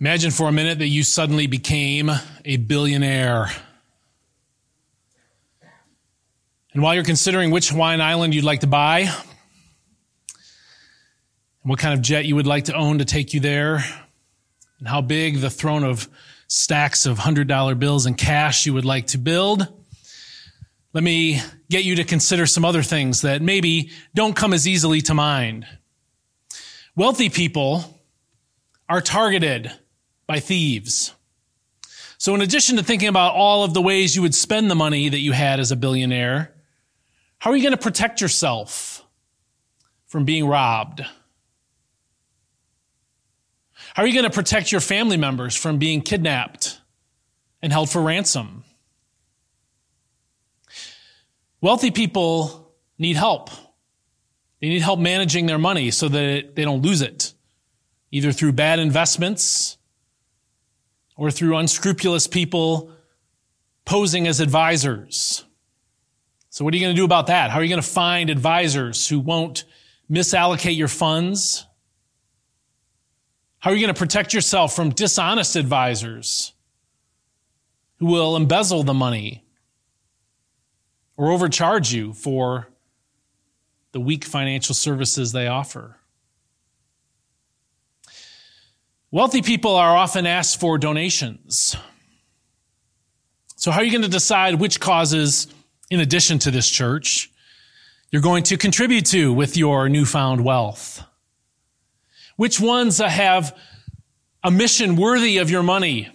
Imagine for a minute that you suddenly became a billionaire. And while you're considering which Hawaiian island you'd like to buy, and what kind of jet you would like to own to take you there, and how big the throne of stacks of $100 bills and cash you would like to build, let me get you to consider some other things that maybe don't come as easily to mind. Wealthy people are targeted by thieves. So in addition to thinking about all of the ways you would spend the money that you had as a billionaire, how are you going to protect yourself from being robbed? How are you going to protect your family members from being kidnapped and held for ransom? Wealthy people need help. They need help managing their money so that they don't lose it, either through bad investments or through unscrupulous people posing as advisors. So what are you going to do about that? How are you going to find advisors who won't misallocate your funds? How are you going to protect yourself from dishonest advisors who will embezzle the money or overcharge you for the weak financial services they offer? Wealthy people are often asked for donations. So how are you going to decide which causes in addition to this church, you're going to contribute to with your newfound wealth? Which ones have a mission worthy of your money?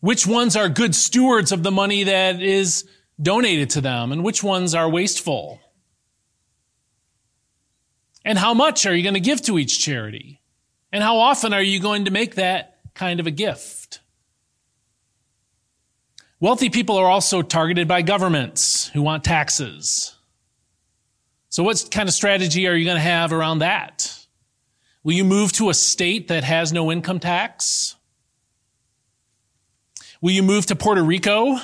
Which ones are good stewards of the money that is donated to them? And which ones are wasteful? And how much are you going to give to each charity? And how often are you going to make that kind of a gift? Wealthy people are also targeted by governments who want taxes. So what kind of strategy are you going to have around that? Will you move to a state that has no income tax? Will you move to Puerto Rico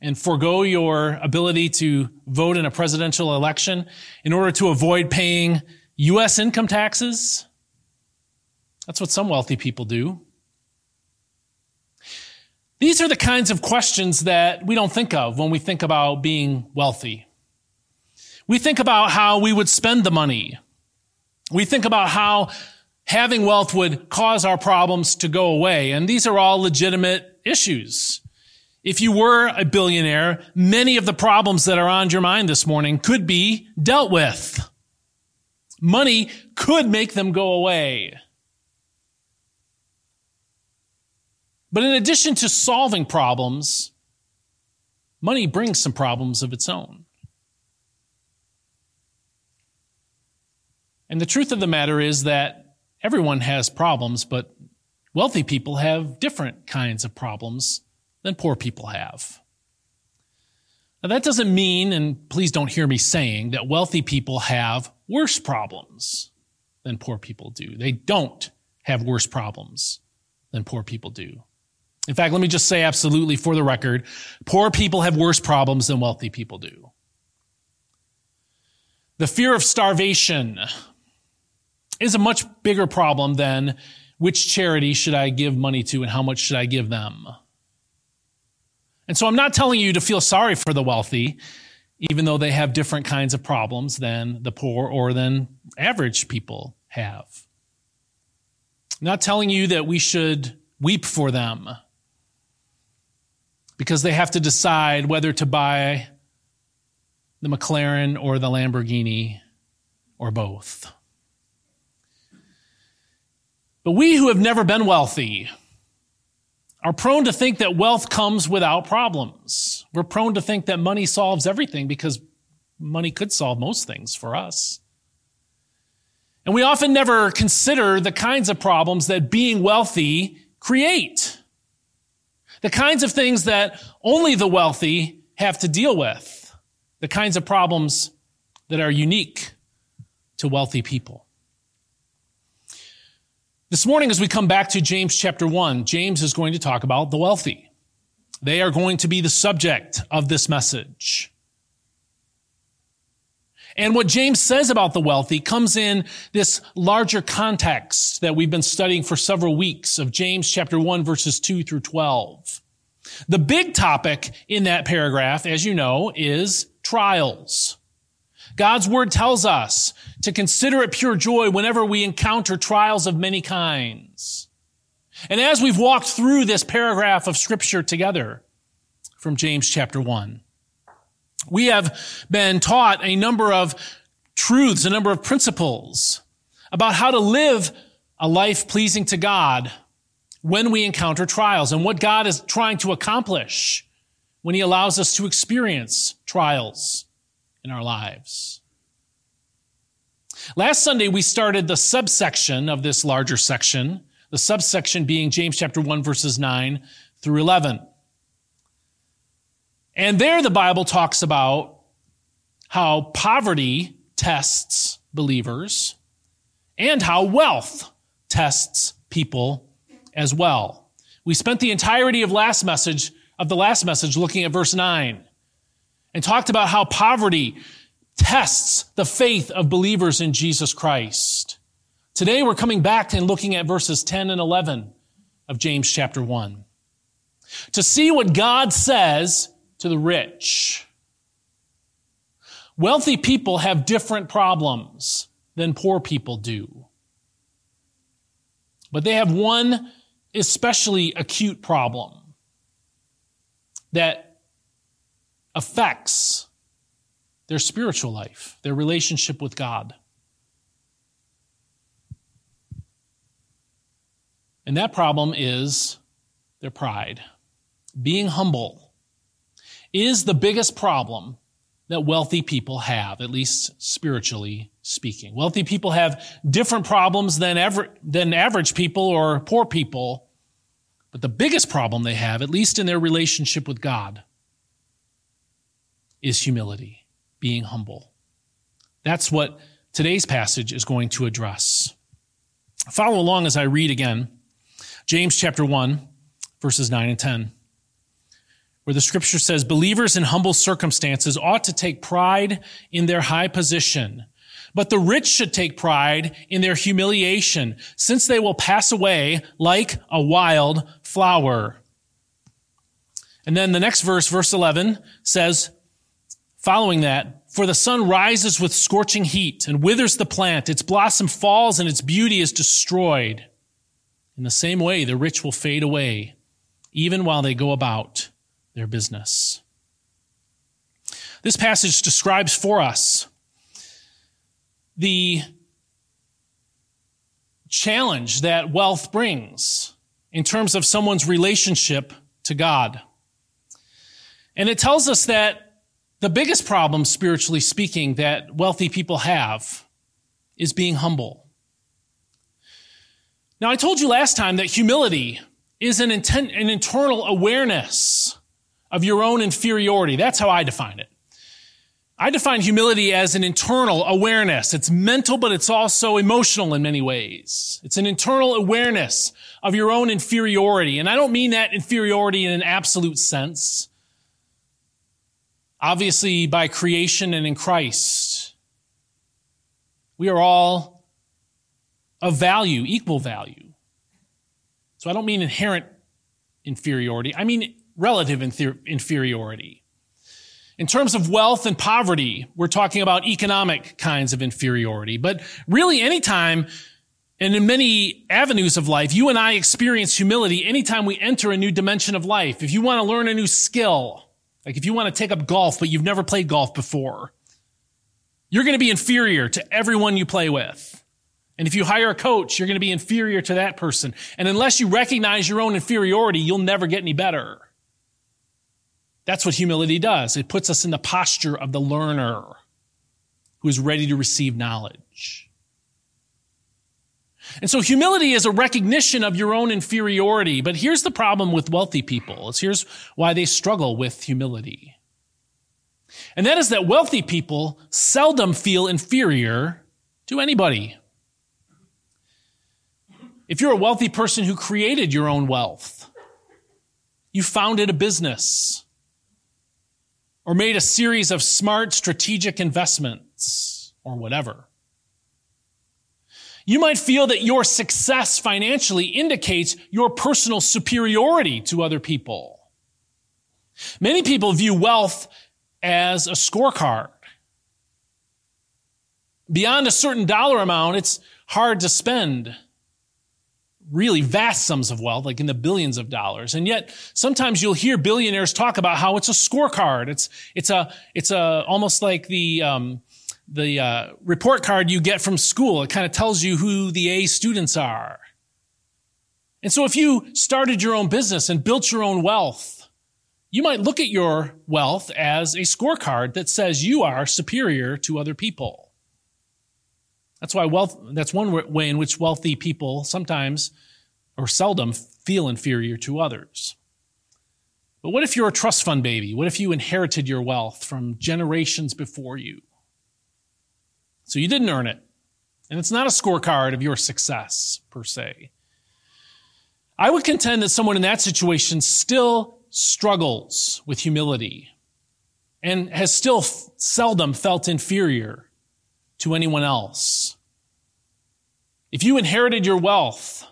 and forego your ability to vote in a presidential election in order to avoid paying U.S. income taxes? That's what some wealthy people do. These are the kinds of questions that we don't think of when we think about being wealthy. We think about how we would spend the money. We think about how having wealth would cause our problems to go away. And these are all legitimate issues. If you were a billionaire, many of the problems that are on your mind this morning could be dealt with. Money could make them go away. But in addition to solving problems, money brings some problems of its own. And the truth of the matter is that everyone has problems, but wealthy people have different kinds of problems than poor people have. Now, that doesn't mean, and please don't hear me saying, that wealthy people have worse problems than poor people do. They don't have worse problems than poor people do. In fact, let me just say absolutely for the record, poor people have worse problems than wealthy people do. The fear of starvation is a much bigger problem than which charity should I give money to and how much should I give them. And so I'm not telling you to feel sorry for the wealthy, even though they have different kinds of problems than the poor or than average people have. I'm not telling you that we should weep for them because they have to decide whether to buy the McLaren or the Lamborghini or both. But we who have never been wealthy are prone to think that wealth comes without problems. We're prone to think that money solves everything because money could solve most things for us. And we often never consider the kinds of problems that being wealthy create. The kinds of things that only the wealthy have to deal with. The kinds of problems that are unique to wealthy people. This morning, as we come back to James chapter 1, James is going to talk about the wealthy. They are going to be the subject of this message. And what James says about the wealthy comes in this larger context that we've been studying for several weeks of James chapter 1 verses 2 through 12. The big topic in that paragraph, as you know, is trials. God's word tells us to consider it pure joy whenever we encounter trials of many kinds. And as we've walked through this paragraph of scripture together from James chapter 1, we have been taught a number of truths, a number of principles about how to live a life pleasing to God when we encounter trials and what God is trying to accomplish when he allows us to experience trials in our lives. Last Sunday, we started the subsection of this larger section, the subsection being James chapter 1 verses 9 through 11. And there the Bible talks about how poverty tests believers and how wealth tests people as well. We spent the entirety of last message of the last message looking at verse 9 and talked about how poverty tests the faith of believers in Jesus Christ. Today we're coming back and looking at verses 10 and 11 of James chapter 1 to see what God says to the rich. Wealthy people have different problems than poor people do. But they have one especially acute problem that affects their spiritual life, their relationship with God. And that problem is their pride. Being humble is the biggest problem that wealthy people have, at least spiritually speaking. Wealthy people have different problems than, ever, than average people or poor people, but the biggest problem they have, at least in their relationship with God, is humility, being humble. That's what today's passage is going to address. Follow along as I read again James chapter 1, verses 9 and 10 where the scripture says believers in humble circumstances ought to take pride in their high position. But the rich should take pride in their humiliation, since they will pass away like a wild flower. And then the next verse, verse 11, says, following that, for the sun rises with scorching heat and withers the plant, its blossom falls and its beauty is destroyed. In the same way, the rich will fade away, even while they go about their business. This passage describes for us the challenge that wealth brings in terms of someone's relationship to God. And it tells us that the biggest problem, spiritually speaking, that wealthy people have is being humble. Now, I told you last time that humility is an, intent, an internal awareness of your own inferiority. That's how I define it. I define humility as an internal awareness. It's mental, but it's also emotional in many ways. It's an internal awareness of your own inferiority. And I don't mean that inferiority in an absolute sense. Obviously, by creation and in Christ, we are all of value, equal value. So I don't mean inherent inferiority. I mean relative inferiority. In terms of wealth and poverty, we're talking about economic kinds of inferiority. But really, anytime and in many avenues of life, you and I experience humility anytime we enter a new dimension of life. If you want to learn a new skill, like if you want to take up golf, but you've never played golf before, you're going to be inferior to everyone you play with. And if you hire a coach, you're going to be inferior to that person. And unless you recognize your own inferiority, you'll never get any better. That's what humility does. It puts us in the posture of the learner who is ready to receive knowledge. And so humility is a recognition of your own inferiority. But here's the problem with wealthy people. It's here's why they struggle with humility. And that is that wealthy people seldom feel inferior to anybody. If you're a wealthy person who created your own wealth, you founded a business, or made a series of smart strategic investments. or whatever. You might feel that your success financially indicates your personal superiority to other people. Many people view wealth as a scorecard. Beyond a certain dollar amount, it's hard to spend really vast sums of wealth, like in the billions of dollars. And yet sometimes you'll hear billionaires talk about how it's a scorecard. It's, it's a, it's a, almost like the, um, the uh, report card you get from school. It kind of tells you who the A students are. And so if you started your own business and built your own wealth, you might look at your wealth as a scorecard that says you are superior to other people. That's why wealth, that's one way in which wealthy people sometimes or seldom feel inferior to others. But what if you're a trust fund baby? What if you inherited your wealth from generations before you? So you didn't earn it. And it's not a scorecard of your success, per se. I would contend that someone in that situation still struggles with humility and has still f- seldom felt inferior to anyone else. If you inherited your wealth,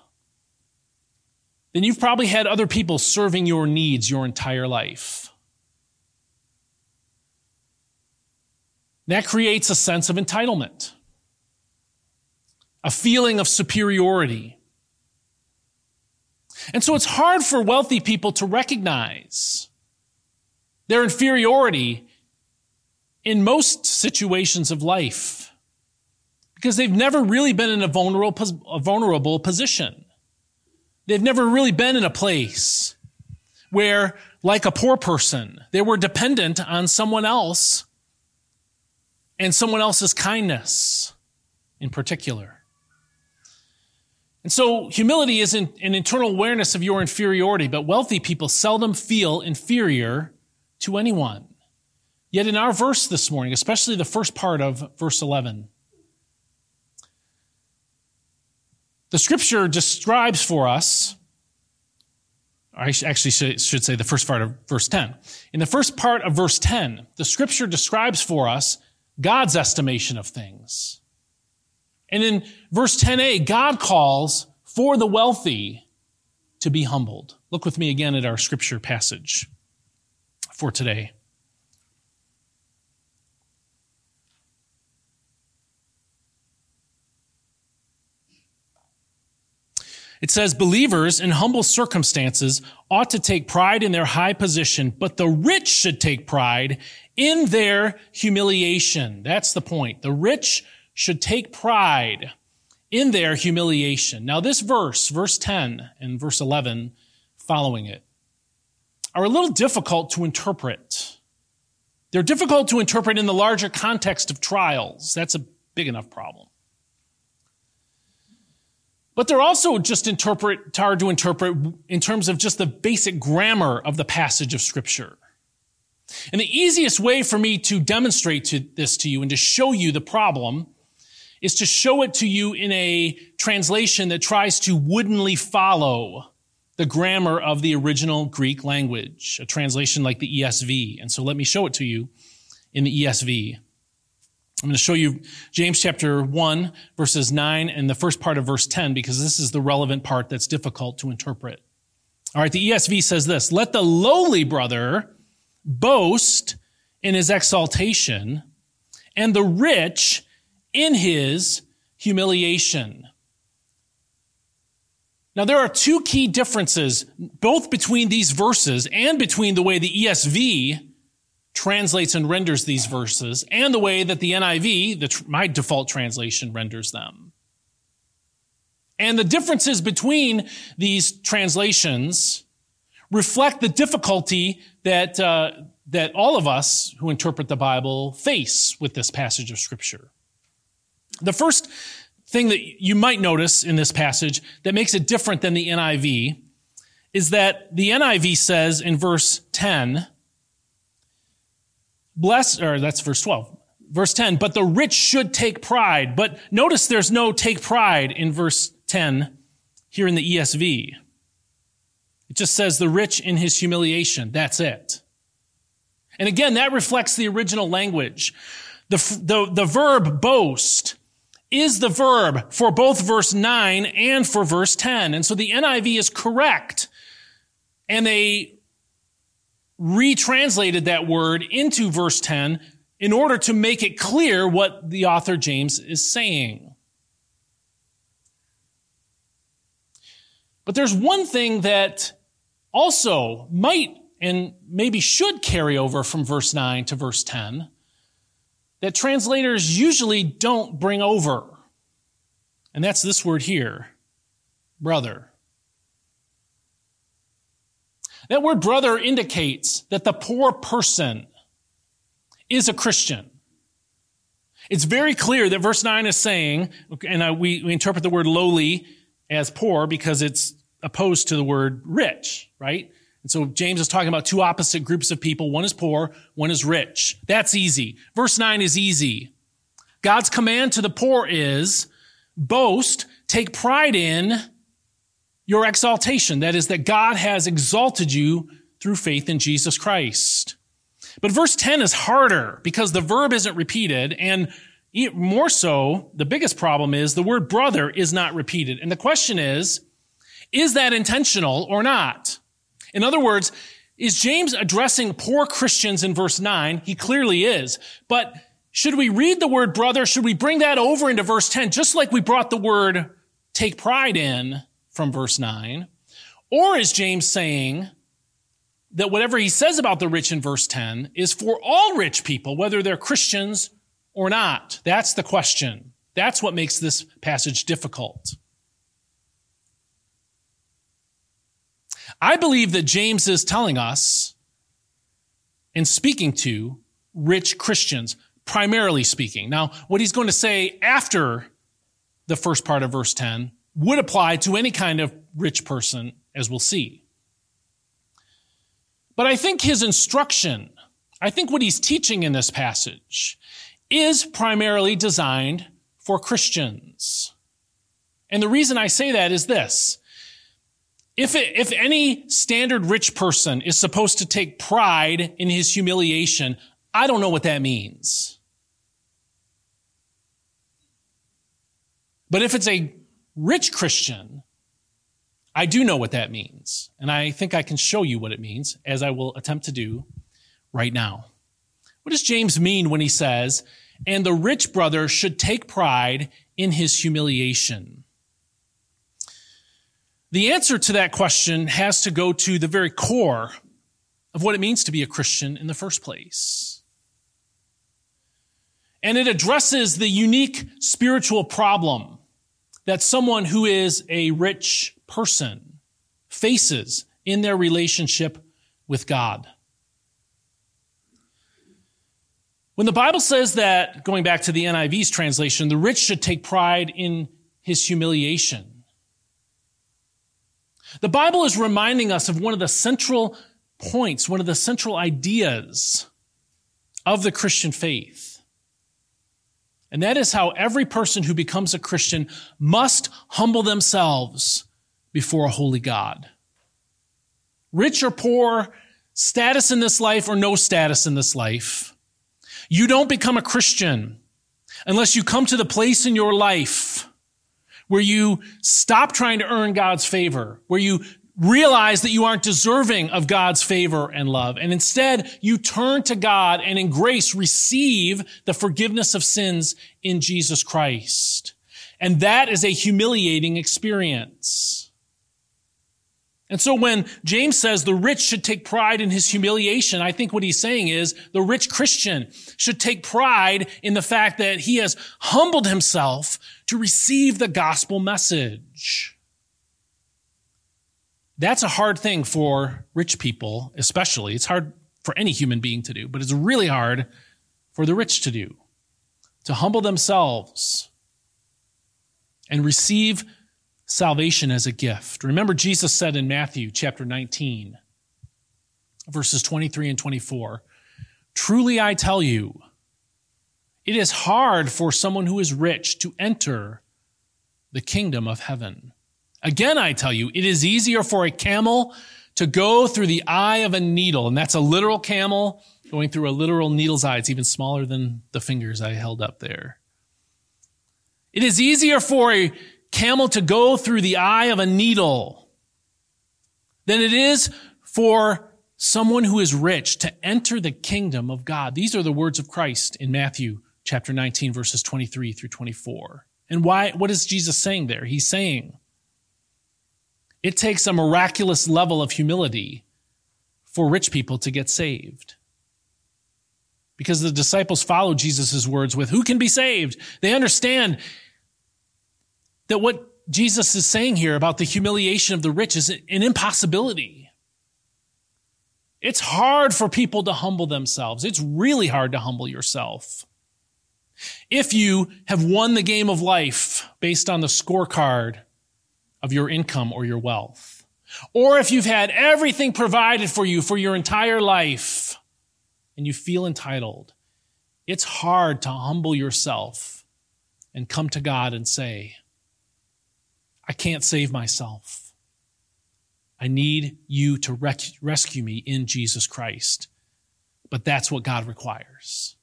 then you've probably had other people serving your needs your entire life. That creates a sense of entitlement, a feeling of superiority. And so it's hard for wealthy people to recognize their inferiority in most situations of life because they've never really been in a vulnerable, a vulnerable position. They've never really been in a place where, like a poor person, they were dependent on someone else and someone else's kindness in particular. And so humility is an, an, internal awareness of your inferiority, but wealthy people seldom feel inferior to anyone. Yet in our verse this morning, especially the first part of verse 11, the scripture describes for us, I actually should say the first part of verse 10. In the first part of verse 10, the scripture describes for us God's estimation of things. And in verse 10a, God calls for the wealthy to be humbled. Look with me again at our scripture passage for today. It says, believers in humble circumstances ought to take pride in their high position, but the rich should take pride in their humiliation. That's the point. The rich should take pride in their humiliation. Now, this verse, verse 10 and verse 11 following it, are a little difficult to interpret. They're difficult to interpret in the larger context of trials. That's a big enough problem. But they're also just interpret, hard to interpret in terms of just the basic grammar of the passage of scripture. And the easiest way for me to demonstrate to this to you and to show you the problem is to show it to you in a translation that tries to woodenly follow the grammar of the original Greek language, a translation like the ESV. And so let me show it to you in the ESV. I'm going to show you James chapter 1, verses 9 and the first part of verse 10 because this is the relevant part that's difficult to interpret. All right, the ESV says this, let the lowly brother boast in his exaltation, and the rich in his humiliation. Now, there are two key differences, both between these verses and between the way the ESV translates and renders these verses and the way that the NIV, the, my default translation, renders them. And the differences between these translations reflect the difficulty that, uh, that all of us who interpret the Bible face with this passage of Scripture. The first thing that you might notice in this passage that makes it different than the NIV is that the NIV says in verse 10, bless, or that's verse 12, verse 10, but the rich should take pride. But notice there's no take pride in verse 10 here in the ESV. It just says the rich in his humiliation. That's it. And again, that reflects the original language. The, the, the verb boast is the verb for both verse 9 and for verse 10. And so the NIV is correct. And they retranslated that word into verse 10 in order to make it clear what the author James is saying. But there's one thing that also might and maybe should carry over from verse 9 to verse 10 that translators usually don't bring over. And that's this word here brother. That word brother indicates that the poor person is a Christian. It's very clear that verse 9 is saying, and we, interpret the word lowly as poor because it's opposed to the word rich, right? And so James is talking about two opposite groups of people. One is poor, one is rich. That's easy. Verse 9 is easy. God's command to the poor is boast, take pride in your exaltation. That is, that God has exalted you through faith in Jesus Christ. But verse 10 is harder because the verb isn't repeated and more so, the biggest problem is the word brother is not repeated. And the question is, is that intentional or not? In other words, is James addressing poor Christians in verse 9? He clearly is. But should we read the word brother? Should we bring that over into verse 10, just like we brought the word take pride in from verse 9? Or is James saying that whatever he says about the rich in verse 10 is for all rich people, whether they're Christians or not? That's the question. That's what makes this passage difficult. I believe that James is telling us and speaking to rich Christians, primarily speaking. Now, what he's going to say after the first part of verse 10 would apply to any kind of rich person, as we'll see. But I think his instruction, I think what he's teaching in this passage is primarily designed for Christians. And the reason I say that is this. If, it, if any standard rich person is supposed to take pride in his humiliation, I don't know what that means. But if it's a rich Christian, I do know what that means. And I think I can show you what it means, as I will attempt to do right now. What does James mean when he says, and the rich brother should take pride in his humiliation? The answer to that question has to go to the very core of what it means to be a Christian in the first place. And it addresses the unique spiritual problem that someone who is a rich person faces in their relationship with God. When the Bible says that, going back to the NIV's translation, the rich should take pride in his humiliation, the Bible is reminding us of one of the central points, one of the central ideas of the Christian faith. And that is how every person who becomes a Christian must humble themselves before a holy God. Rich or poor, status in this life or no status in this life. You don't become a Christian unless you come to the place in your life where you stop trying to earn God's favor, where you realize that you aren't deserving of God's favor and love. And instead, you turn to God and in grace receive the forgiveness of sins in Jesus Christ. And that is a humiliating experience. And so when James says the rich should take pride in his humiliation, I think what he's saying is the rich Christian should take pride in the fact that he has humbled himself to receive the gospel message. That's a hard thing for rich people, especially. It's hard for any human being to do, but it's really hard for the rich to do. To humble themselves and receive salvation as a gift. Remember, Jesus said in Matthew chapter 19, verses 23 and 24, Truly I tell you, it is hard for someone who is rich to enter the kingdom of heaven. Again, I tell you, it is easier for a camel to go through the eye of a needle, and that's a literal camel going through a literal needle's eye. It's even smaller than the fingers I held up there. It is easier for a camel to go through the eye of a needle than it is for someone who is rich to enter the kingdom of God. These are the words of Christ in Matthew chapter 19 verses 23 through 24. And why, what is Jesus saying there? He's saying it takes a miraculous level of humility for rich people to get saved. Because the disciples follow Jesus' words with, who can be saved? They understand that what Jesus is saying here about the humiliation of the rich is an impossibility. It's hard for people to humble themselves. It's really hard to humble yourself. If you have won the game of life based on the scorecard of your income or your wealth, or if you've had everything provided for you for your entire life and you feel entitled, it's hard to humble yourself and come to God and say, I can't save myself. I need you to rec- rescue me in Jesus Christ. But that's what God requires.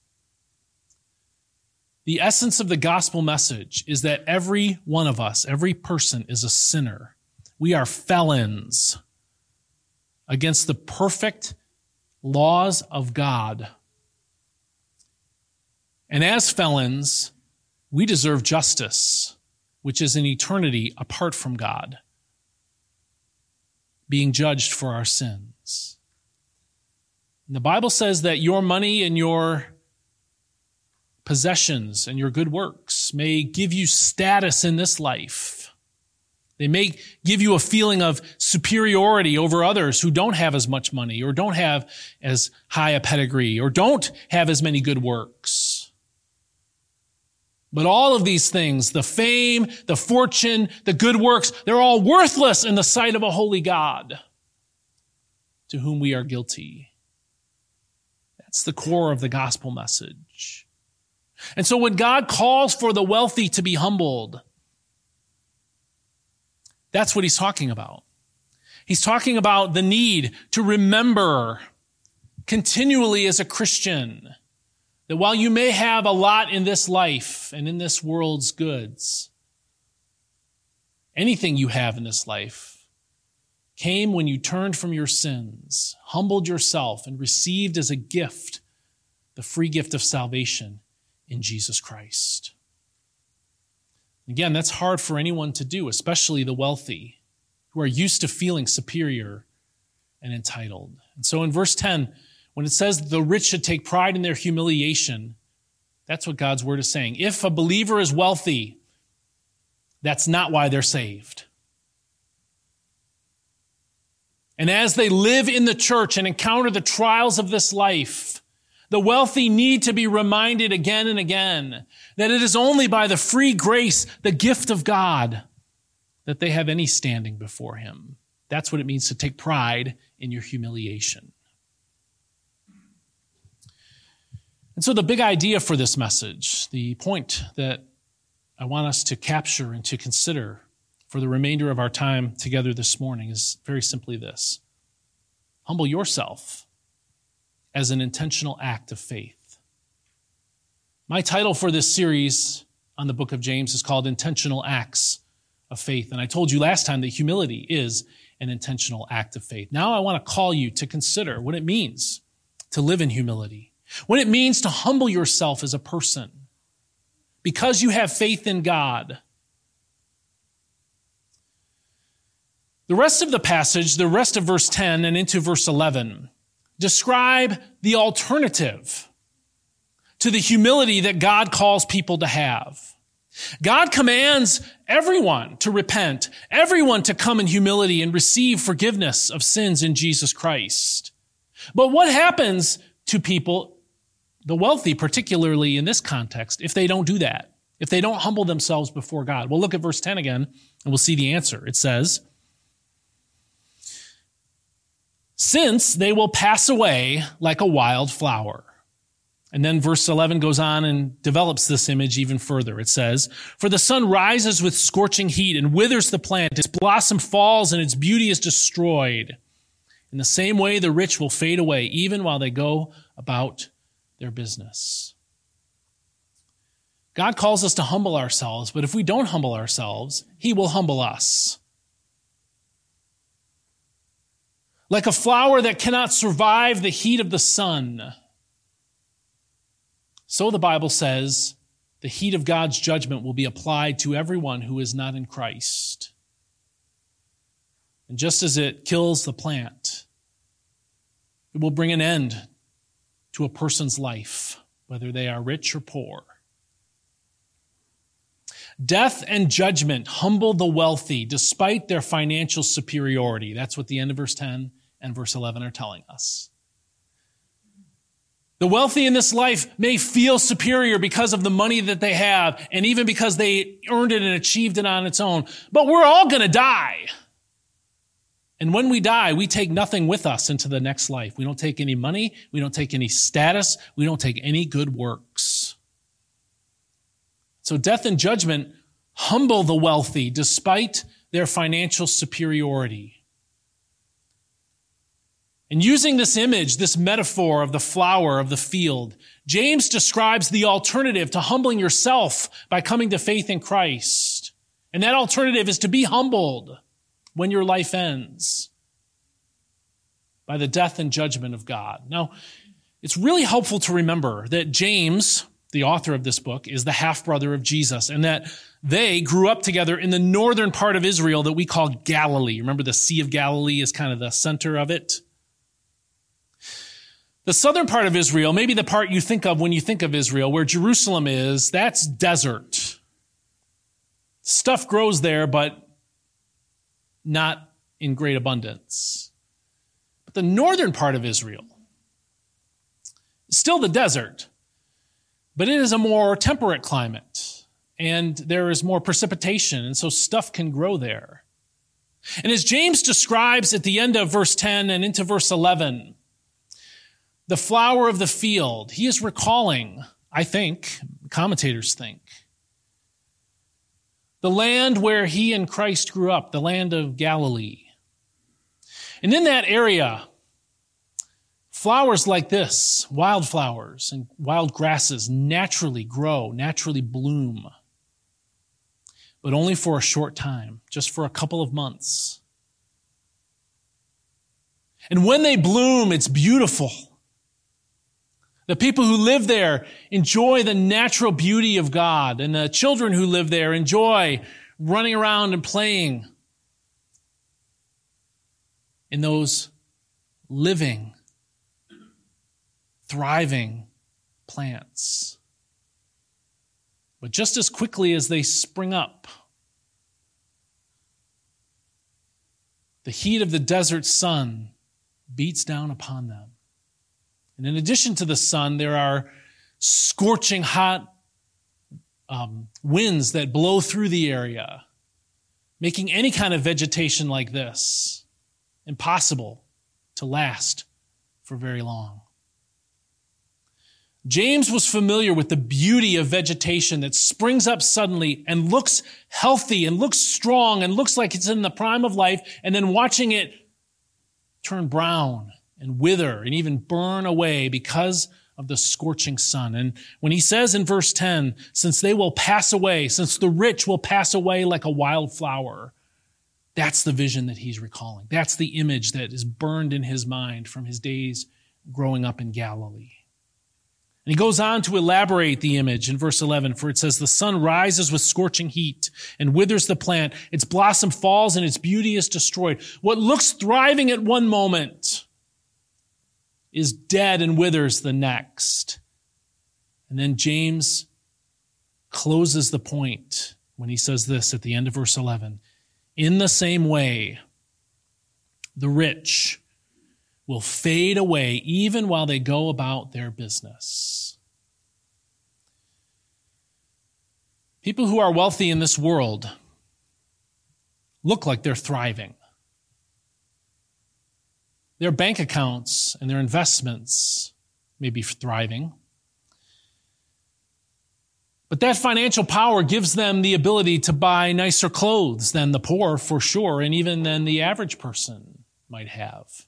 The essence of the gospel message is that every one of us, every person is a sinner. We are felons against the perfect laws of God. And as felons, we deserve justice, which is an eternity apart from God being judged for our sins. And the Bible says that your money and your possessions and your good works may give you status in this life. They may give you a feeling of superiority over others who don't have as much money or don't have as high a pedigree or don't have as many good works. But all of these things, the fame, the fortune, the good works, they're all worthless in the sight of a holy God to whom we are guilty. That's the core of the gospel message. And so when God calls for the wealthy to be humbled, that's what he's talking about. He's talking about the need to remember continually as a Christian that while you may have a lot in this life and in this world's goods, anything you have in this life came when you turned from your sins, humbled yourself, and received as a gift the free gift of salvation in Jesus Christ. Again, that's hard for anyone to do, especially the wealthy who are used to feeling superior and entitled. And so in verse 10, when it says the rich should take pride in their humiliation, that's what God's word is saying. If a believer is wealthy, that's not why they're saved. And as they live in the church and encounter the trials of this life, the wealthy need to be reminded again and again that it is only by the free grace, the gift of God, that they have any standing before Him. That's what it means to take pride in your humiliation. And so, the big idea for this message, the point that I want us to capture and to consider for the remainder of our time together this morning is very simply this humble yourself as an intentional act of faith. My title for this series on the book of James is called Intentional Acts of Faith. And I told you last time that humility is an intentional act of faith. Now I want to call you to consider what it means to live in humility what it means to humble yourself as a person because you have faith in God. The rest of the passage, the rest of verse 10 and into verse 11, describe the alternative to the humility that God calls people to have. God commands everyone to repent, everyone to come in humility and receive forgiveness of sins in Jesus Christ. But what happens to people the wealthy, particularly in this context, if they don't do that, if they don't humble themselves before God. We'll look at verse 10 again and we'll see the answer. It says, Since they will pass away like a wild flower. And then verse 11 goes on and develops this image even further. It says, For the sun rises with scorching heat and withers the plant. Its blossom falls and its beauty is destroyed. In the same way, the rich will fade away even while they go about their business. God calls us to humble ourselves, but if we don't humble ourselves, He will humble us. Like a flower that cannot survive the heat of the sun, so the Bible says the heat of God's judgment will be applied to everyone who is not in Christ. And just as it kills the plant, it will bring an end to a person's life, whether they are rich or poor. Death and judgment humble the wealthy despite their financial superiority. That's what the end of verse 10 and verse 11 are telling us. The wealthy in this life may feel superior because of the money that they have and even because they earned it and achieved it on its own. But we're all going to die. And when we die, we take nothing with us into the next life. We don't take any money. We don't take any status. We don't take any good works. So death and judgment humble the wealthy despite their financial superiority. And using this image, this metaphor of the flower of the field, James describes the alternative to humbling yourself by coming to faith in Christ. And that alternative is to be humbled when your life ends by the death and judgment of God. Now, it's really helpful to remember that James, the author of this book, is the half brother of Jesus and that they grew up together in the northern part of Israel that we call Galilee. Remember the Sea of Galilee is kind of the center of it? The southern part of Israel, maybe the part you think of when you think of Israel, where Jerusalem is, that's desert. Stuff grows there, but not in great abundance. But the northern part of Israel, still the desert, but it is a more temperate climate and there is more precipitation, and so stuff can grow there. And as James describes at the end of verse 10 and into verse 11, the flower of the field. He is recalling, I think, commentators think, the land where he and Christ grew up, the land of Galilee. And in that area, flowers like this, wildflowers and wild grasses, naturally grow, naturally bloom, but only for a short time, just for a couple of months. And when they bloom, it's beautiful. The people who live there enjoy the natural beauty of God, and the children who live there enjoy running around and playing in those living, thriving plants. But just as quickly as they spring up, the heat of the desert sun beats down upon them. And in addition to the sun, there are scorching hot um, winds that blow through the area, making any kind of vegetation like this impossible to last for very long. James was familiar with the beauty of vegetation that springs up suddenly and looks healthy and looks strong and looks like it's in the prime of life, and then watching it turn brown and wither and even burn away because of the scorching sun. And when he says in verse 10, since they will pass away, since the rich will pass away like a wild flower, that's the vision that he's recalling. That's the image that is burned in his mind from his days growing up in Galilee. And he goes on to elaborate the image in verse 11, for it says, The sun rises with scorching heat and withers the plant. Its blossom falls and its beauty is destroyed. What looks thriving at one moment is dead and withers the next. And then James closes the point when he says this at the end of verse 11. In the same way, the rich will fade away even while they go about their business. People who are wealthy in this world look like they're thriving. Their bank accounts and their investments may be thriving. But that financial power gives them the ability to buy nicer clothes than the poor, for sure, and even than the average person might have.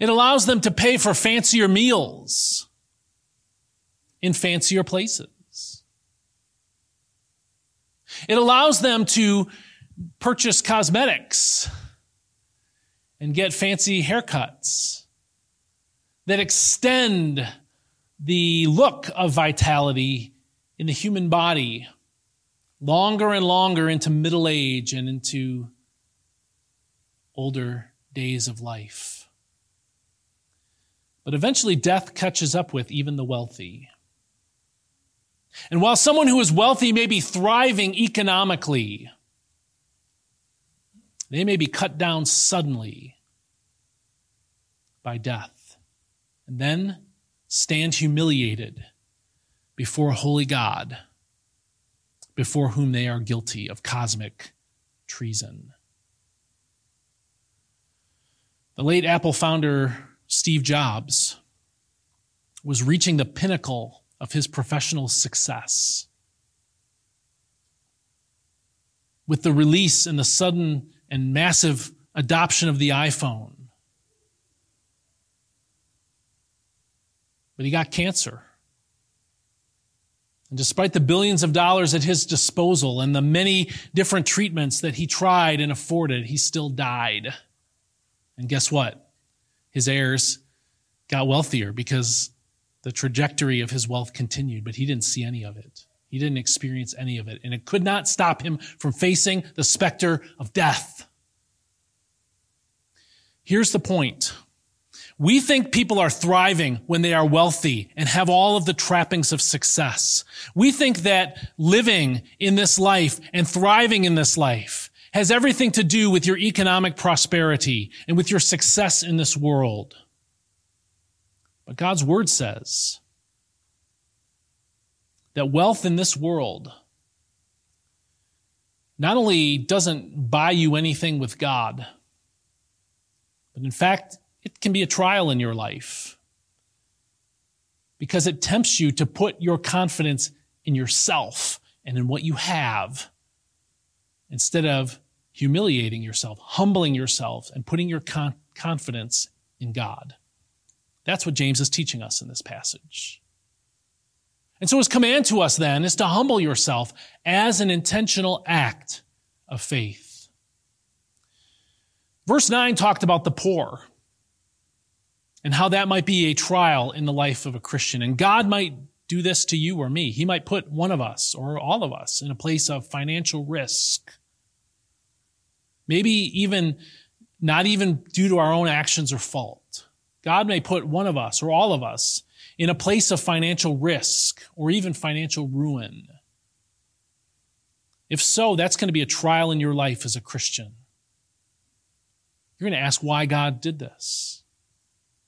It allows them to pay for fancier meals in fancier places. It allows them to purchase cosmetics and get fancy haircuts that extend the look of vitality in the human body longer and longer into middle age and into older days of life. But eventually, death catches up with even the wealthy. And while someone who is wealthy may be thriving economically, they may be cut down suddenly by death and then stand humiliated before holy God, before whom they are guilty of cosmic treason. The late Apple founder Steve Jobs was reaching the pinnacle of his professional success. With the release and the sudden and massive adoption of the iPhone. But he got cancer. And despite the billions of dollars at his disposal and the many different treatments that he tried and afforded, he still died. And guess what? His heirs got wealthier because the trajectory of his wealth continued, but he didn't see any of it. He didn't experience any of it. And it could not stop him from facing the specter of death. Here's the point. We think people are thriving when they are wealthy and have all of the trappings of success. We think that living in this life and thriving in this life has everything to do with your economic prosperity and with your success in this world. But God's word says that wealth in this world not only doesn't buy you anything with God, but in fact, it can be a trial in your life because it tempts you to put your confidence in yourself and in what you have instead of humiliating yourself, humbling yourself, and putting your con- confidence in God. That's what James is teaching us in this passage. And so his command to us then is to humble yourself as an intentional act of faith. Verse 9 talked about the poor and how that might be a trial in the life of a Christian. And God might do this to you or me. He might put one of us or all of us in a place of financial risk Maybe even not even due to our own actions or fault. God may put one of us or all of us in a place of financial risk or even financial ruin. If so, that's going to be a trial in your life as a Christian. You're going to ask why God did this.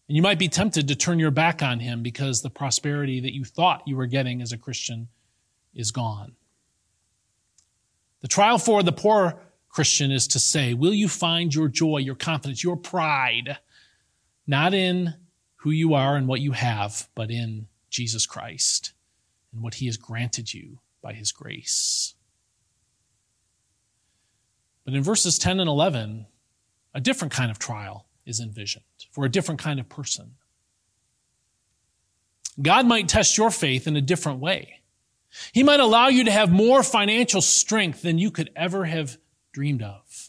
And you might be tempted to turn your back on Him because the prosperity that you thought you were getting as a Christian is gone. The trial for the poor Christian, is to say, will you find your joy, your confidence, your pride, not in who you are and what you have, but in Jesus Christ and what he has granted you by his grace. But in verses 10 and 11, a different kind of trial is envisioned for a different kind of person. God might test your faith in a different way. He might allow you to have more financial strength than you could ever have dreamed of.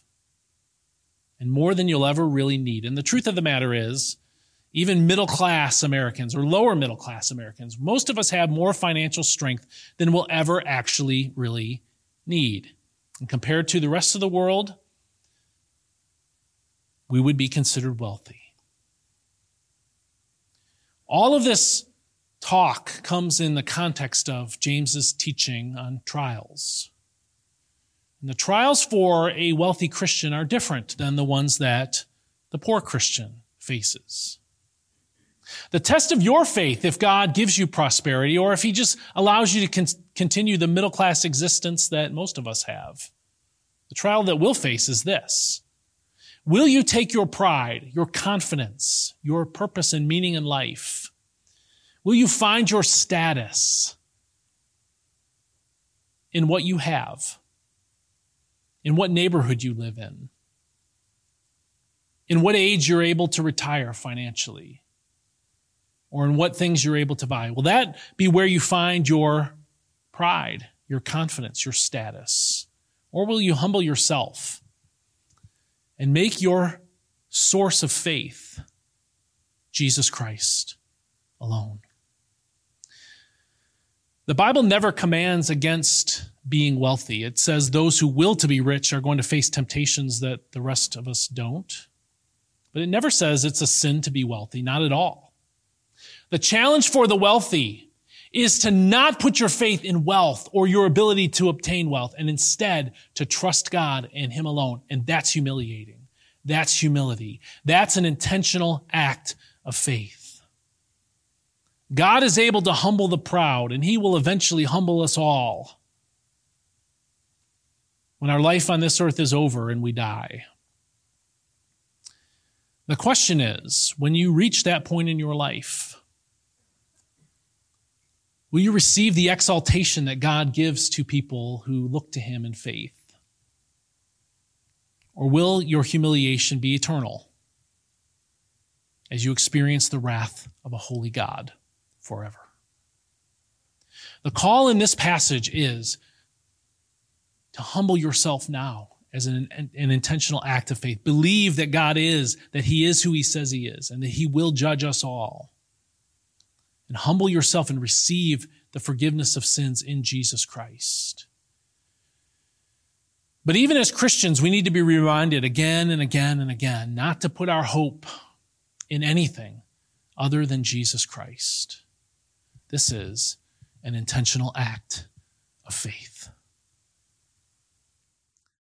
And more than you'll ever really need. And the truth of the matter is, even middle class Americans or lower middle class Americans, most of us have more financial strength than we'll ever actually really need. And compared to the rest of the world, we would be considered wealthy. All of this talk comes in the context of James's teaching on trials. And the trials for a wealthy Christian are different than the ones that the poor Christian faces. The test of your faith, if God gives you prosperity, or if He just allows you to con- continue the middle class existence that most of us have, the trial that we'll face is this. Will you take your pride, your confidence, your purpose and meaning in life? Will you find your status in what you have? in what neighborhood you live in, in what age you're able to retire financially, or in what things you're able to buy? Will that be where you find your pride, your confidence, your status? Or will you humble yourself and make your source of faith Jesus Christ alone? The Bible never commands against being wealthy. It says those who will to be rich are going to face temptations that the rest of us don't. But it never says it's a sin to be wealthy, not at all. The challenge for the wealthy is to not put your faith in wealth or your ability to obtain wealth and instead to trust God and Him alone. And that's humiliating. That's humility. That's an intentional act of faith. God is able to humble the proud and He will eventually humble us all when our life on this earth is over and we die. The question is when you reach that point in your life, will you receive the exaltation that God gives to people who look to Him in faith? Or will your humiliation be eternal as you experience the wrath of a holy God forever? The call in this passage is to humble yourself now as an, an, intentional act of faith. Believe that God is, that He is who He says He is, and that He will judge us all. And humble yourself and receive the forgiveness of sins in Jesus Christ. But even as Christians, we need to be reminded again and again and again not to put our hope in anything other than Jesus Christ. This is an intentional act of faith.